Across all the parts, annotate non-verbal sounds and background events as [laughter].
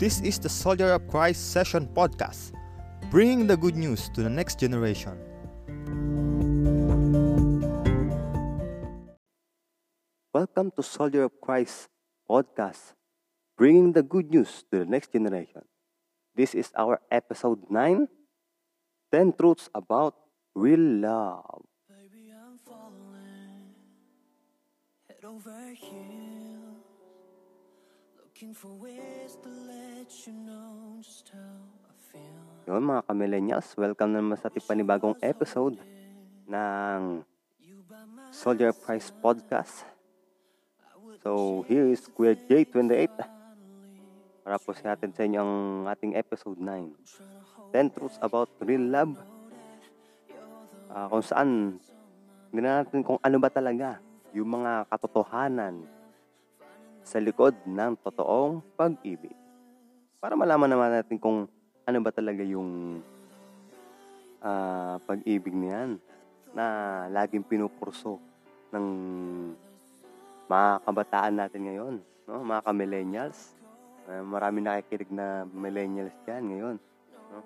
This is the Soldier of Christ Session Podcast, bringing the good news to the next generation. Welcome to Soldier of Christ podcast, bringing the good news to the next generation. This is our episode 9 10 Truths About Real Love. Baby, Yun mga kamillennials, welcome na naman sa ating panibagong episode ng Soldier Christ podcast. So, here is Kuya J28 para po sa atin sa inyo ang ating episode 9. 10 Truths About Real Love. Ah, kung saan, hindi natin kung ano ba talaga yung mga katotohanan sa likod ng totoong pag-ibig. Para malaman naman natin kung ano ba talaga yung ah, pag-ibig niyan na laging pinupurso ng mga kabataan natin ngayon, no? mga ka-millennials. Uh, marami nakikinig na millennials dyan ngayon. No?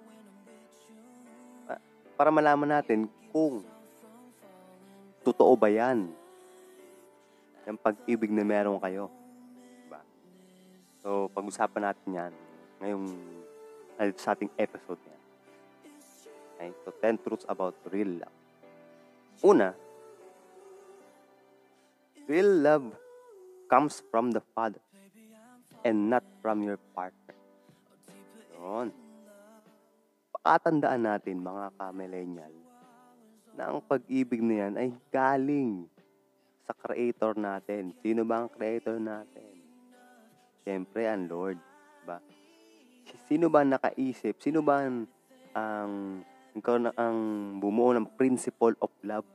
Pa- para malaman natin kung totoo ba yan yung pag-ibig na meron kayo. So, pag-usapan natin yan ngayong sa ating episode yan. Okay? So, 10 truths about real love. Una, real love comes from the Father and not from your partner. Yun. Pakatandaan natin, mga ka-millennial, na ang pag-ibig na yan ay galing sa Creator natin. Sino ba ang Creator natin? Siyempre, ang Lord. Diba? Sino ba nakaisip? Sino ba ang, ang, ang bumuo ng principle of love?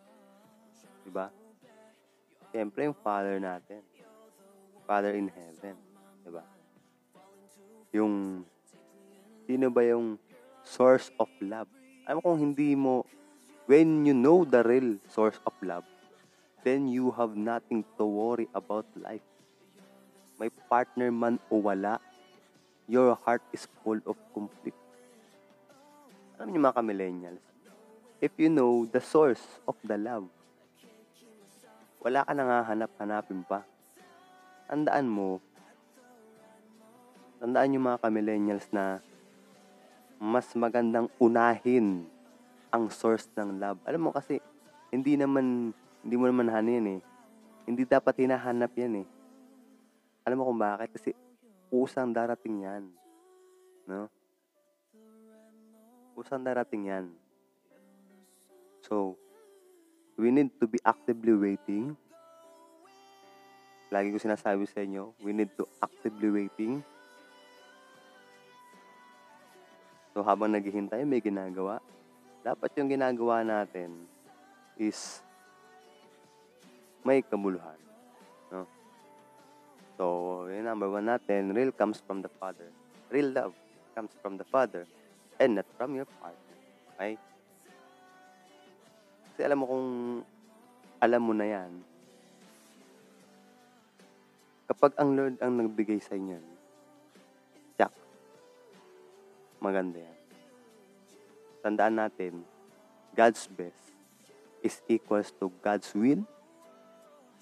Diba? Siyempre, yung Father natin. Father in heaven. Diba? Yung, sino ba yung source of love? Alam kung hindi mo, when you know the real source of love, then you have nothing to worry about life. May partner man o wala, your heart is full of complete. Alam niyo mga ka-millennials, if you know the source of the love, wala ka nang hahanap-hanapin pa. Tandaan mo, tandaan yung mga ka-millennials na mas magandang unahin ang source ng love. Alam mo kasi, hindi naman, hindi mo naman yan eh. Hindi dapat hinahanap yan eh. Alam mo kung bakit? Kasi usang darating yan. No? Usang darating yan. So, we need to be actively waiting. Lagi ko sinasabi sa inyo, we need to actively waiting. So, habang naghihintay, may ginagawa. Dapat yung ginagawa natin is may kabuluhan. So, yung number one natin, real comes from the Father. Real love comes from the Father and not from your partner. Okay? Kasi alam mo kung alam mo na yan, kapag ang Lord ang nagbigay sa inyo, tsak, maganda yan. Tandaan natin, God's best is equals to God's will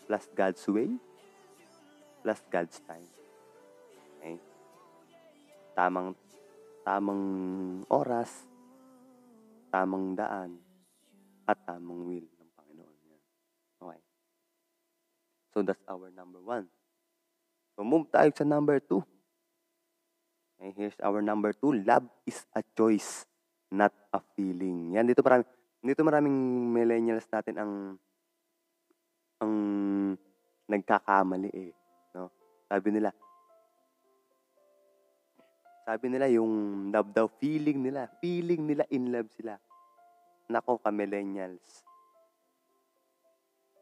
plus God's way plus God's time. Okay? Tamang tamang oras, tamang daan, at tamang will ng Panginoon. Yan. Okay. So that's our number one. So move tayo sa number two. Okay, here's our number two. Love is a choice, not a feeling. Yan, dito marami, dito maraming millennials natin ang ang nagkakamali eh. Sabi nila, sabi nila yung love daw, feeling nila. Feeling nila in love sila. Nako ka millennials.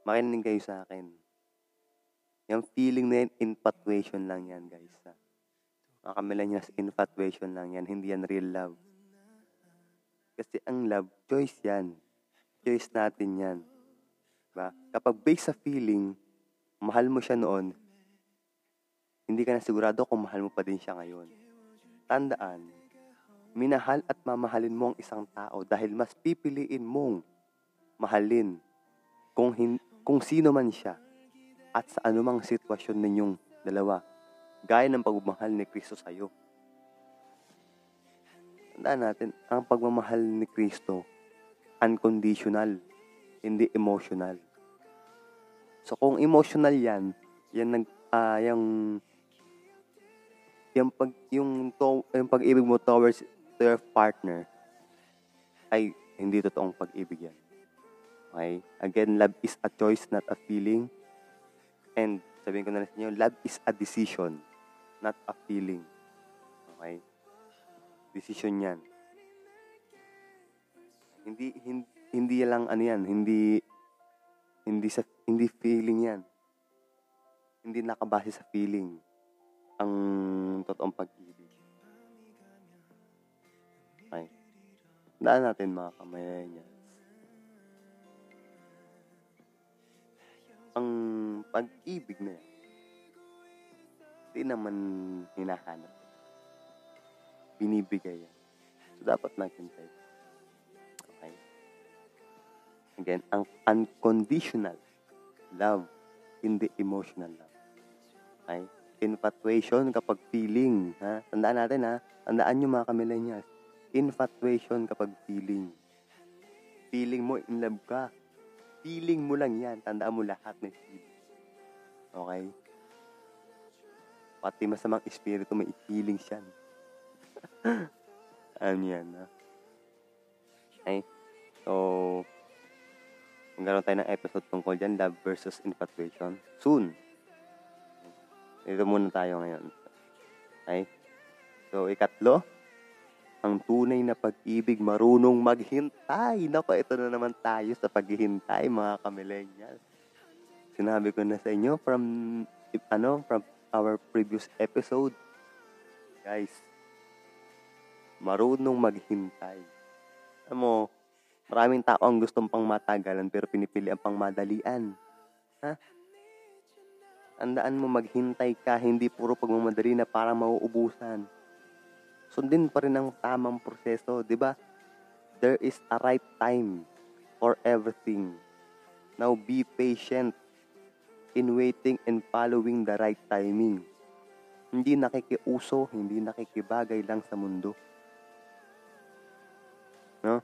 Makinig kayo sa akin. Yung feeling na yan, infatuation lang yan, guys. Mga ka-millennials, infatuation lang yan. Hindi yan real love. Kasi ang love, choice yan. Choice natin yan. Diba? Kapag based sa feeling, mahal mo siya noon, hindi ka na sigurado kung mahal mo pa din siya ngayon. tandaan, minahal at mamahalin mo ang isang tao dahil mas pipiliin mong mahalin kung, hin- kung sino man siya at sa anumang sitwasyon ninyong dalawa, gaya ng pagmamahal ni Kristo sa iyo. Tandaan natin, ang pagmamahal ni Kristo, unconditional, hindi emotional. So kung emotional yan, yan nag ah yung yung pag yung to, yung pag-ibig mo towards to your partner ay hindi totoong pag-ibig yan. Okay? Again, love is a choice, not a feeling. And sabihin ko na rin sa inyo, love is a decision, not a feeling. Okay? Decision yan. Hindi, hindi, hindi lang ano yan, hindi, hindi sa, hindi feeling yan. Hindi nakabase sa feeling ang totoong pag-ibig. Okay. Daan natin mga kamayayas. Ang pag-ibig na yan, hindi naman hinahanap. Binibigay yan. So, dapat natin tayo. Okay? Again, ang unconditional love, hindi emotional love. Okay? Infatuation kapag feeling. Ha? Tandaan natin ha. Tandaan nyo mga kamillennials. Infatuation kapag feeling. Feeling mo in love ka. Feeling mo lang yan. Tandaan mo lahat ng feeling. Okay? Pati masamang espiritu may feelings [laughs] yan. ano yan, ha? Okay? So, magkaroon tayo ng episode tungkol dyan, love versus infatuation. Soon. Dito muna tayo ngayon. Okay? So, ikatlo, ang tunay na pag-ibig marunong maghintay. Nako, ito na naman tayo sa paghihintay, mga kamillennials. Sinabi ko na sa inyo from, ano, from our previous episode. Guys, marunong maghintay. Alam mo, maraming tao ang gustong pang matagalan pero pinipili ang pang madalian. Ha? Tandaan mo maghintay ka, hindi puro pagmamadali na parang mauubusan. Sundin pa rin ang tamang proseso, di ba? There is a right time for everything. Now be patient in waiting and following the right timing. Hindi nakikiuso, hindi nakikibagay lang sa mundo. No?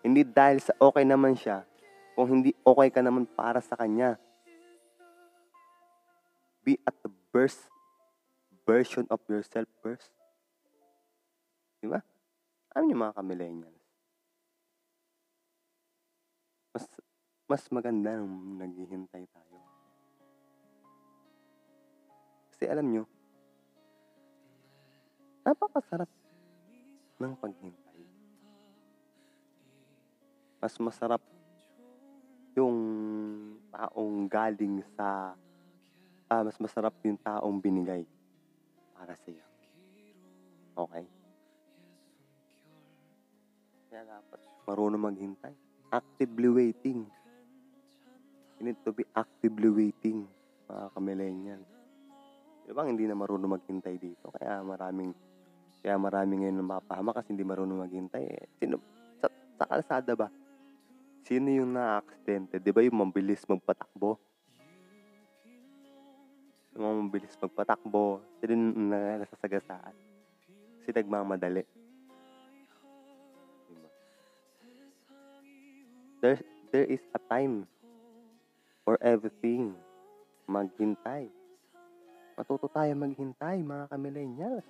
Hindi dahil sa okay naman siya, kung hindi okay ka naman para sa kanya. Be at the best version of yourself first. Di ba? Ano yung mga ka-millennials? Mas, mas maganda nung naghihintay tayo. Kasi alam nyo, napakasarap ng paghintay. Mas masarap yung taong galing sa ah, mas masarap yung taong binigay para sa iyo. Okay? Kaya dapat marunong maghintay. Actively waiting. You need to be actively waiting, mga ka-millennials. Di ba hindi na marunong maghintay dito? Kaya maraming kaya maraming ngayon napapahama kasi hindi marunong maghintay. Eh. Sino, sa, sa kalsada ba? Sino yung na-aksidente? Di ba yung mabilis magpatakbo? Yung mga mabilis magpatakbo, sila na nasasagasaan. Kasi nagmamadali. Diba? There, there is a time for everything. Maghintay. Matuto tayo maghintay, mga ka-millennials.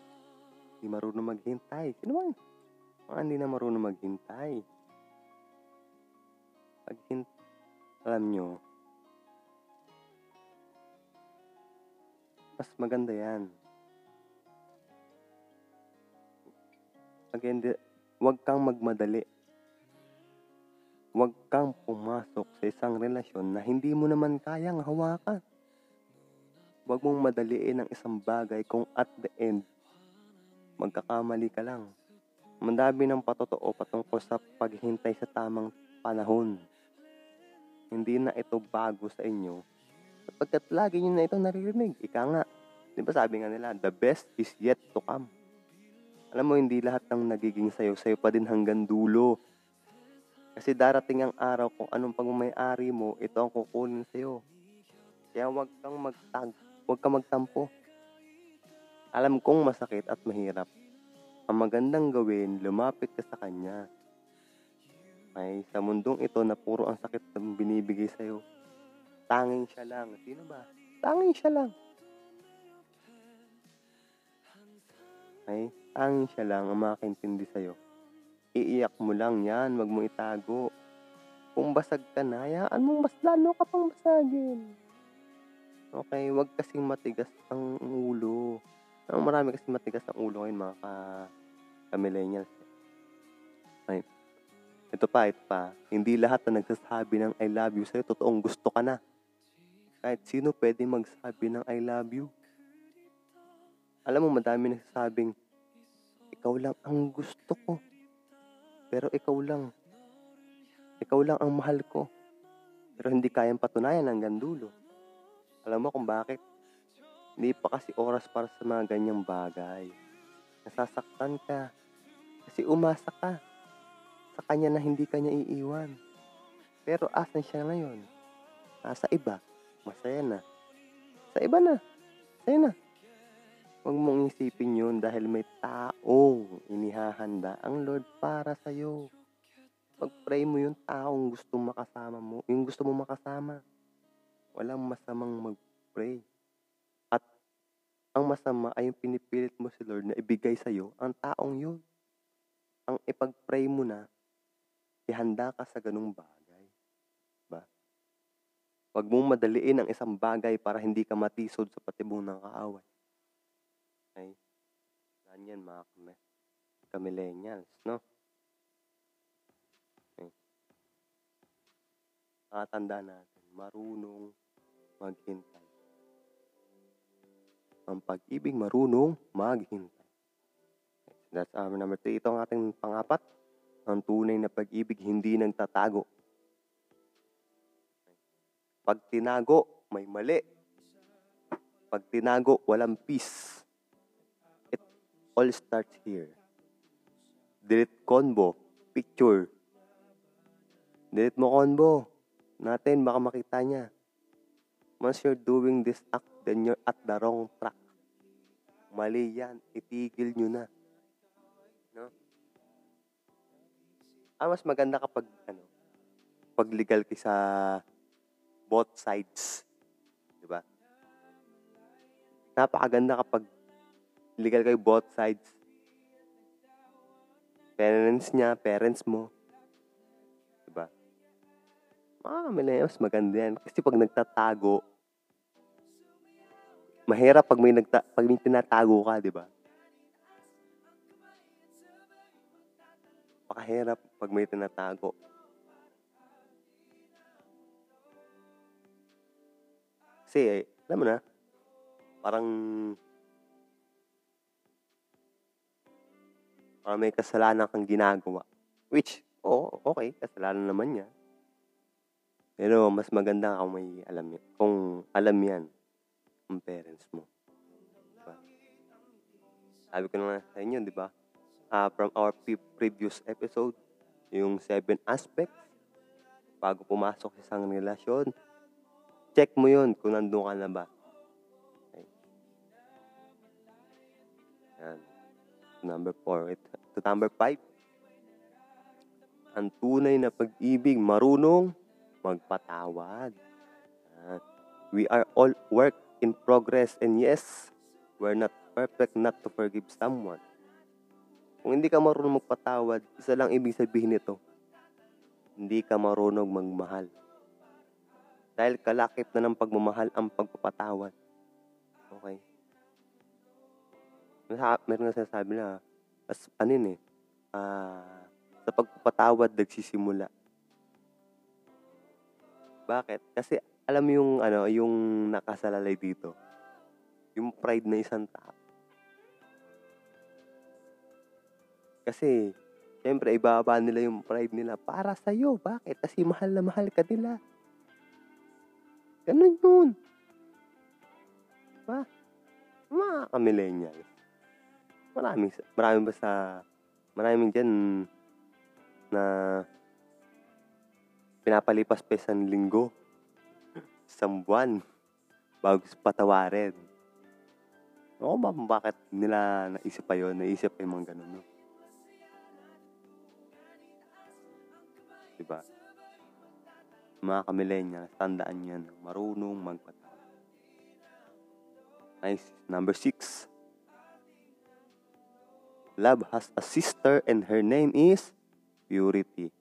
Hindi marunong maghintay. Sino ba? Mga hindi na marunong maghintay. Paghint... Alam nyo, mas maganda yan. Again, huwag kang magmadali. Huwag kang pumasok sa isang relasyon na hindi mo naman kayang hawakan. Huwag mong madaliin ang isang bagay kung at the end, magkakamali ka lang. Mandami ng patotoo patungkol sa paghintay sa tamang panahon. Hindi na ito bago sa inyo. Sapagkat lagi nyo na ito naririnig. Ika nga. Di ba sabi nga nila, the best is yet to come. Alam mo, hindi lahat ng nagiging sa'yo, sa'yo pa din hanggang dulo. Kasi darating ang araw kung anong pagmamayari mo, ito ang kukunin sa'yo. Kaya huwag kang magtag, huwag kang magtampo. Alam kong masakit at mahirap. Ang magandang gawin, lumapit ka sa Kanya. Ay, sa mundong ito na puro ang sakit na binibigay sa'yo, tanging siya lang. Sino ba? Tanging siya lang. Ay, tanging siya lang ang makakintindi sa'yo. Iiyak mo lang yan, wag mo itago. Kung basag ka na, hayaan mo mas lalo ka pang basagin. Okay, wag kasing matigas ang ulo. Ang marami kasi matigas ang ulo ngayon mga ka, millennials. Ay, ito pa, ito pa. Hindi lahat na nagsasabi ng I love you sa'yo, totoong gusto ka na. Kahit sino pwede magsabi ng I love you. Alam mo, madami nagsasabing, ikaw lang ang gusto ko. Pero ikaw lang. Ikaw lang ang mahal ko. Pero hindi kayang patunayan hanggang dulo. Alam mo kung bakit? Hindi pa kasi oras para sa mga ganyang bagay. Nasasaktan ka. Kasi umasa ka sa kanya na hindi kanya iiwan. Pero asan siya ngayon? Nasa iba. Masaya na. Sa iba na. Masaya na. Huwag mong isipin yun dahil may taong inihahanda ang Lord para sa'yo. Pag-pray mo yung taong gusto makasama mo, yung gusto mo makasama. Walang masamang mag-pray. At ang masama ay yung pinipilit mo si Lord na ibigay sa'yo ang taong yun. Ang ipag-pray mo na, ihanda ka sa ganung bagay. Ba? Huwag mong madaliin ang isang bagay para hindi ka matisod sa patibong ng kaaway. Okay? Ganyan mga kame, kamillennials, no? Okay. Nakatanda natin, marunong maghintay. Ang pag-ibig marunong maghintay. Okay. That's our number three. Ito ang ating pangapat. Ang tunay na pag-ibig hindi nagtatago. Pag tinago, may mali. Pag tinago, walang peace all starts here. Delete combo, picture. Delete mo combo. Natin, baka makita niya. Once you're doing this act, then you're at the wrong track. Mali yan. Itigil nyo na. No? Ah, mas maganda kapag, ano, pag legal ka sa both sides. Di ba? Napakaganda kapag legal kayo both sides. Parents niya, parents mo. Diba? Mga millennials, maganda yan. Kasi pag nagtatago, mahirap pag may, nagta- pag may tinatago ka, di ba? Pakahirap pag may tinatago. Kasi, alam mo na, parang Parang may kasalanan kang ginagawa. Which, oh, okay, kasalanan naman niya. Pero mas maganda kung may alam yan. Kung alam yan, ang parents mo. Diba? Sabi ko na sa inyo, di ba? Uh, from our pre- previous episode, yung seven aspects, bago pumasok sa isang relasyon, check mo yun kung nandun ka na ba. Okay. Yan number 4. To number 5. Ang tunay na pag-ibig, marunong magpatawad. We are all work in progress and yes, we're not perfect not to forgive someone. Kung hindi ka marunong magpatawad, isa lang ibig sabihin nito. Hindi ka marunong magmahal. Dahil kalakip na ng pagmamahal ang pagpapatawad. Okay? meron na sinasabi na, as, ano yun eh, uh, sa pagpapatawad nagsisimula. Bakit? Kasi alam mo yung ano, yung nakasalalay dito. Yung pride na isang tao. Kasi, syempre, ibaba nila yung pride nila para sa'yo. Bakit? Kasi mahal na mahal ka nila. Ganun yun. Diba? Mga ka-millennials. Marami, marami ba sa, maraming dyan na pinapalipas pa isang linggo, isang buwan, bago patawarin. Oo ba, bakit nila naisip pa yun? Naisip pa yung mga ganun, no? Diba? Mga kamillennials, tandaan yan. Marunong magpatawa. Nice. Number six. Love has a sister and her name is Purity.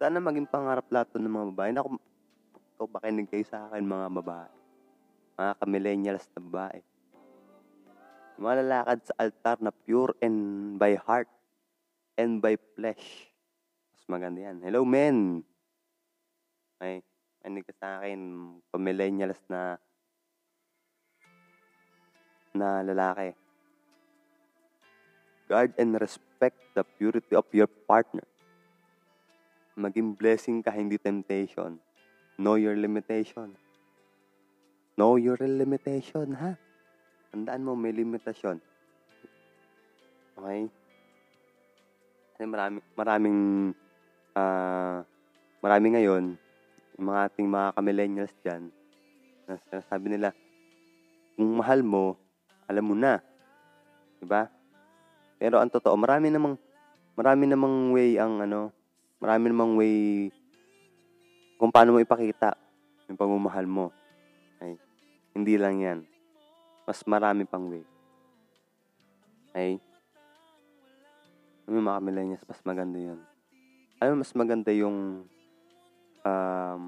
Sana maging pangarap lahat ng mga babae. Naku, ito makinig kayo sa akin mga babae. Mga kamillennials na babae. Malalakad sa altar na pure and by heart and by flesh. Mas maganda yan. Hello, men! Ay, makinig ka sa akin, pamillennials na na lalaki. Guard and respect the purity of your partner. Maging blessing ka, hindi temptation. Know your limitation. Know your limitation, ha? Tandaan mo, may limitasyon. Okay? Kasi marami, maraming, ah, marami ngayon, yung mga ating mga ka-millennials dyan, sinasabi nila, kung mahal mo, alam mo na. Diba? Pero ang totoo, marami namang, marami namang way ang ano, marami namang way kung paano mo ipakita yung pagmamahal mo. Okay? Hindi lang yan. Mas marami pang way. Alam mo mga millennials, mas maganda. Alam mo, mas maganda yung um,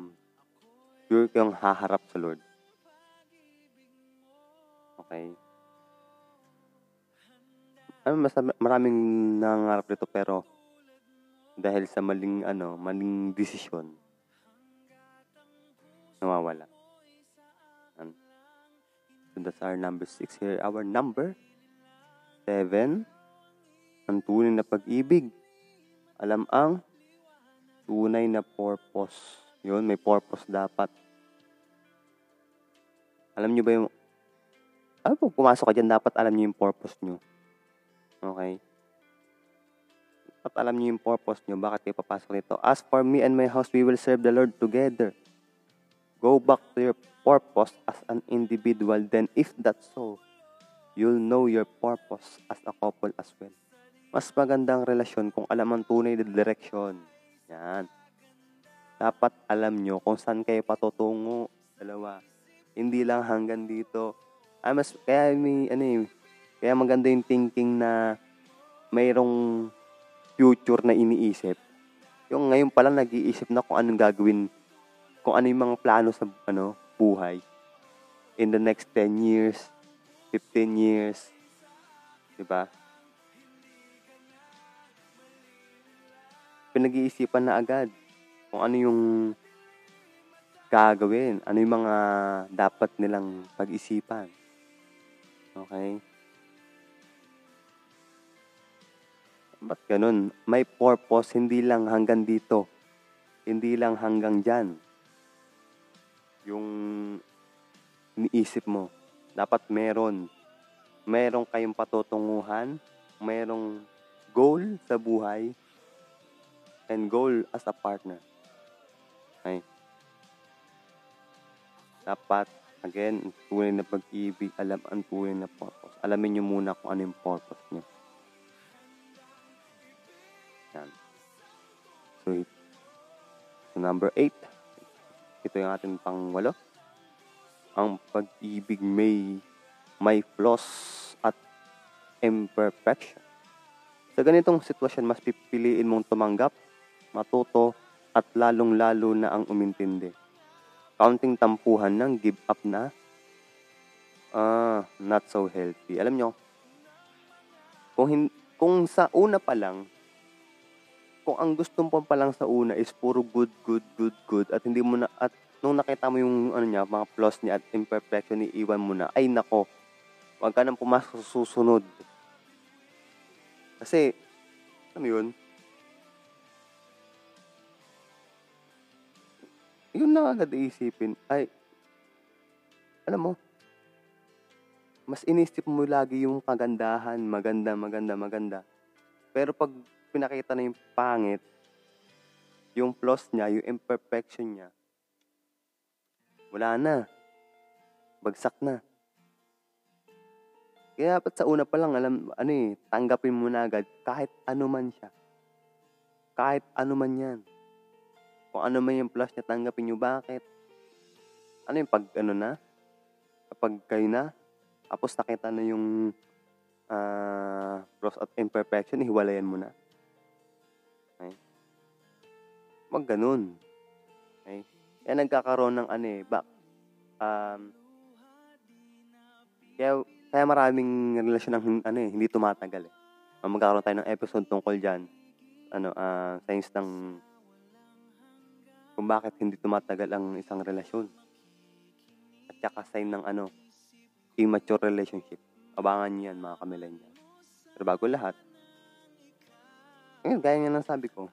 pure kang haharap sa Lord. Okay? Mo, mas, maraming nangangarap dito pero dahil sa maling ano, maling desisyon nawawala. And, so that's our number six here. Our number seven, ang tunay na pag-ibig. Alam ang tunay na purpose. Yun, may purpose dapat. Alam nyo ba yung, alam po, pumasok ka dyan, dapat alam nyo yung purpose nyo. Okay? Dapat alam nyo yung purpose nyo, bakit kayo papasok dito. As for me and my house, we will serve the Lord together. Go back to your purpose as an individual. Then, if that's so, you'll know your purpose as a couple as well. Mas magandang relasyon kung alam ang tunay na direction. Yan. Dapat alam nyo kung saan kayo patutungo. Dalawa. Hindi lang hanggang dito. Ah, mas, kaya may, ano eh, kaya maganda yung thinking na mayroong future na iniisip. Yung ngayon pa lang nag-iisip na kung anong gagawin kung ano yung mga plano sa ano, buhay in the next 10 years, 15 years, 'di ba? Pinag-iisipan na agad kung ano yung gagawin, ano yung mga dapat nilang pag-isipan. Okay? Ba't ganun? May purpose, hindi lang hanggang dito. Hindi lang hanggang dyan yung iniisip mo. Dapat meron. Meron kayong patutunguhan. Merong goal sa buhay. And goal as a partner. Okay. Dapat, again, tunay na pag-ibig, alam ang tunay na purpose. Alamin nyo muna kung ano yung purpose nyo. So number eight, ito yung ating pangwalo. Ang pag-ibig may may flaws at imperfection. Sa ganitong sitwasyon, mas pipiliin mong tumanggap, matuto, at lalong-lalo na ang umintindi. Counting tampuhan ng give up na, ah, not so healthy. Alam nyo, kung, hin- kung sa una pa lang, kung ang gusto mo pa lang sa una is puro good, good, good, good, at hindi mo na, at nung nakita mo yung ano niya, mga flaws niya at imperfection ni iwan mo na, ay nako, wag ka nang pumasok sa susunod. Kasi, alam yun, yun na agad isipin, ay, alam mo, mas inisip mo lagi yung kagandahan, maganda, maganda, maganda. Pero pag pinakita na yung pangit, yung flaws niya, yung imperfection niya, wala na. Bagsak na. Kaya dapat sa una pa lang, alam, ano eh, tanggapin mo na agad kahit ano man siya. Kahit ano man yan. Kung ano man yung flaws niya, tanggapin nyo bakit. Ano yung pag, ano na? Kapag kayo na, tapos nakita na yung ah flaws at imperfection, ihiwalayan mo na. Wag ganun. Okay? Kaya nagkakaroon ng ano eh, back, um, kaya, kaya maraming relasyon ng ano eh, hindi tumatagal eh. Uh, magkakaroon tayo ng episode tungkol dyan. Ano, ah, science ng kung bakit hindi tumatagal ang isang relasyon. At saka sign ng ano, immature relationship. Abangan niyo yan mga kamillennial. Pero bago lahat, ayun, gaya nga ng sabi ko,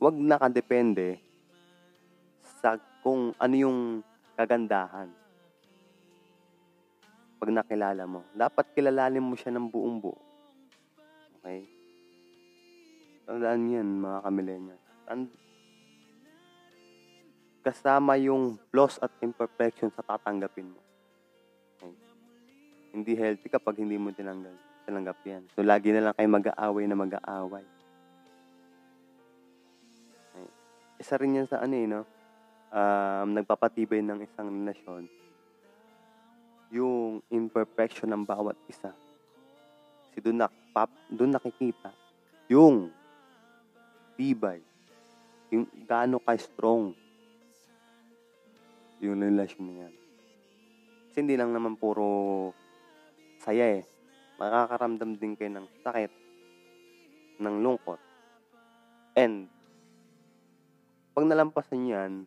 wag nakadepende sa kung ano yung kagandahan. Pag nakilala mo, dapat kilalanin mo siya ng buong buo. Okay? Tandaan yan, mga kamillennials. Tand- kasama yung flaws at imperfections sa tatanggapin mo. Okay? Hindi healthy kapag hindi mo tinanggal, tinanggap yan. So, lagi na lang kayo mag-aaway na mag-aaway. Isa rin yan sa ano eh, no? Um, nagpapatibay ng isang relasyon yung imperfection ng bawat isa. Si doon, nakpap, doon nakikita yung tibay, yung gaano ka-strong yung relasyon na yan. Kasi hindi lang naman puro saya eh. Makakaramdam din kayo ng sakit, ng lungkot. And, pag nalampasan yan,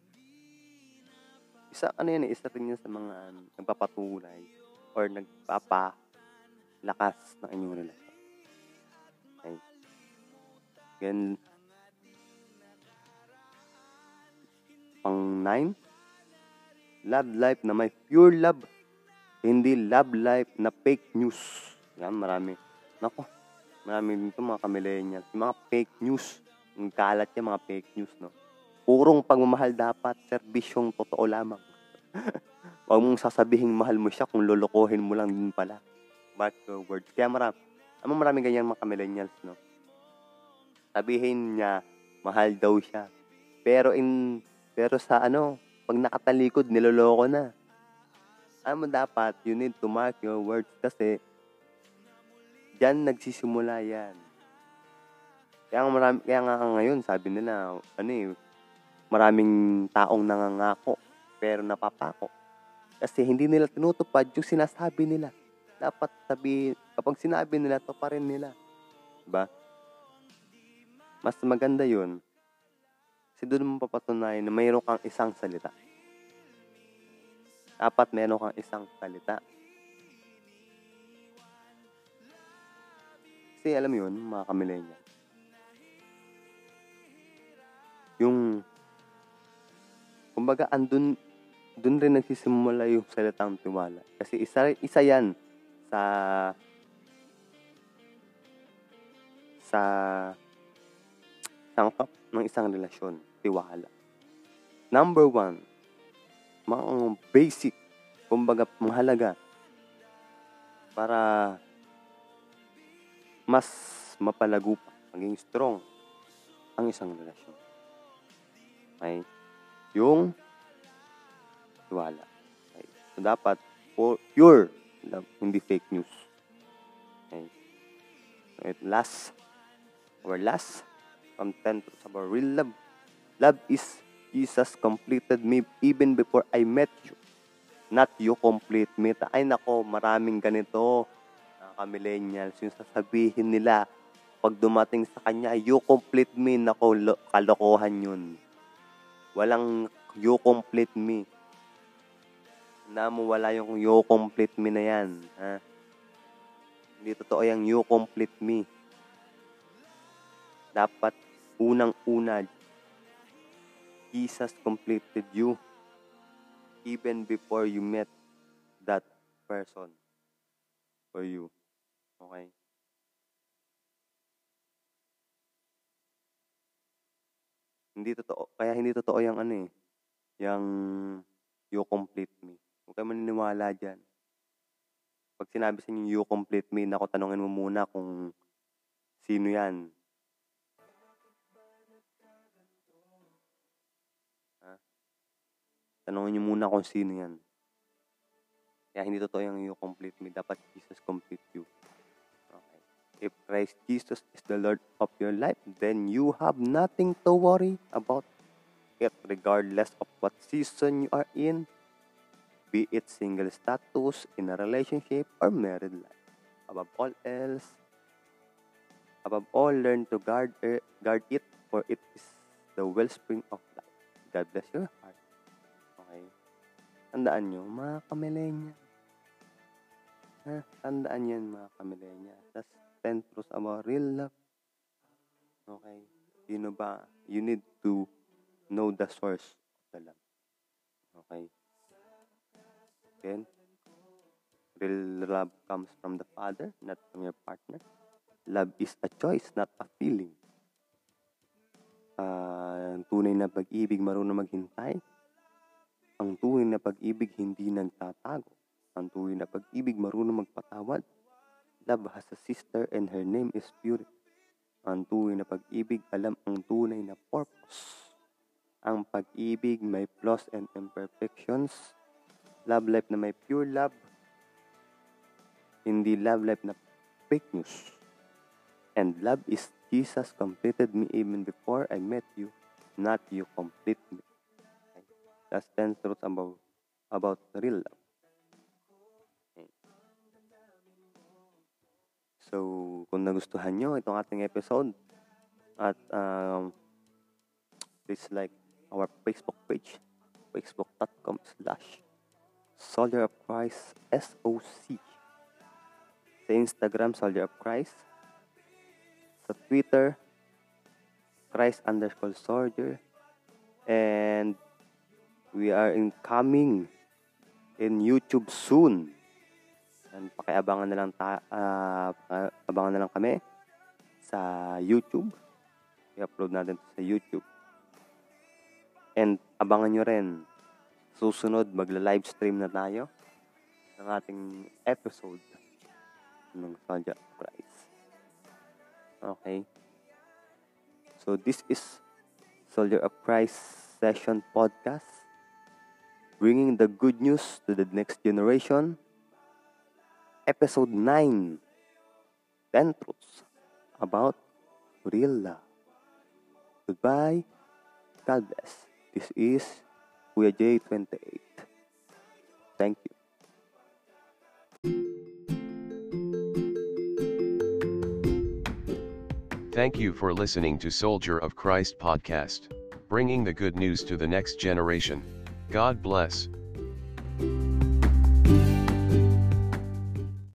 isa, ano yan eh, isa rin yan sa mga ano, nagpapatuloy or nagpapalakas ng inyong relasyon. Okay. Again, pang nine, love life na may pure love. Hindi love life na fake news. Yan, marami. Nako, marami dito mga kamillennials. Yung mga fake news. Yung kalat yan, mga fake news, no? Purong pagmamahal dapat, serbisyong totoo lamang. [laughs] Huwag mong sasabihing mahal mo siya kung lolokohin mo lang din pala. Mark your words. Kaya marami, ano marami ganyan mga millennials, no? Sabihin niya, mahal daw siya. Pero in, pero sa ano, pag nakatalikod, niloloko na. Ano dapat, you need to mark your words kasi diyan nagsisimula yan. Kaya nga, marami, kaya nga ngayon, sabi nila, ano eh, maraming taong nangangako pero napapako. Kasi hindi nila tinutupad yung sinasabi nila. Dapat sabi, kapag sinabi nila, to pa rin nila. Diba? Mas maganda yun. Kasi doon mo papatunayan na mayroon kang isang salita. Dapat meron kang isang salita. Kasi alam yun, mga kamilenya. Yung, kumbaga, andun, dun rin nagsisimula yung salitang tiwala. Kasi isa, isa yan sa sa sangkap ng isang relasyon, tiwala. Number one, mga basic, kumbaga mahalaga para mas mapalago pa, maging strong ang isang relasyon. Okay? Yung tiwala. Okay? So, dapat for pure love, hindi fake news. Okay? So, it last, our last, 10 truths about real love. Love is Jesus completed me even before I met you. Not you complete me. Ay nako, maraming ganito. Mga millennials yung sasabihin nila pag dumating sa kanya, you complete me. Nako, lo- kalokohan yun. Walang you complete me. Na mo wala yung you complete me na yan. Ha? Hindi totoo yung you complete me. Dapat unang-una, Jesus completed you. even before you met that person for you. Okay? Hindi totoo, kaya hindi totoo yung ano eh, yung you complete me. Huwag kayo maniniwala dyan. Pag sinabi sa inyo you complete me, nako tanongin mo muna kung sino yan. Ha? Tanongin niyo muna kung sino yan. Kaya hindi totoo yung you complete me. Dapat Jesus complete you. If Christ Jesus is the Lord of your life, then you have nothing to worry about it regardless of what season you are in, be it single status, in a relationship, or married life. Above all else, above all, learn to guard, er, guard it, for it is the wellspring of life. God bless your heart. Okay? Tandaan nyo, mga kamilenya. Ha? Tandaan yan, mga kamilenya. That's 10 truths about real love. Okay? You know ba? You need to know the source of the love. Okay? Then, real love comes from the Father, not from your partner. Love is a choice, not a feeling. Ah, ang tunay na pag-ibig marunong maghintay. Ang tunay na pag-ibig hindi nagtatago. Ang tunay na pag-ibig marunong magpatawad. Love has a sister and her name is purity. Ang tunay na pag-ibig alam ang tunay na purpose. Ang pag-ibig may flaws and imperfections. Love life na may pure love. Hindi love life na fake news. And love is Jesus completed me even before I met you, not you complete me. That's 10 truths about, about real love. So, kung nagustuhan nyo itong ating episode, at um, please like our Facebook page, facebook.com slash Soldier of Christ SOC. Sa Instagram, Soldier of Christ. Sa Twitter, Christ underscore Soldier. And we are incoming in YouTube soon. And pakiabangan na lang ta, ah, abangan na lang kami sa YouTube. I-upload natin to sa YouTube. And abangan nyo rin, susunod magla-live stream na tayo ng ating episode ng of Christ. Okay. So this is Soldier of Christ Session Podcast bringing the good news to the next generation. Episode 9 10 Truths about Real Love. Goodbye. God bless. This is Kuya J28. Thank you. Thank you for listening to Soldier of Christ podcast, bringing the good news to the next generation. God bless.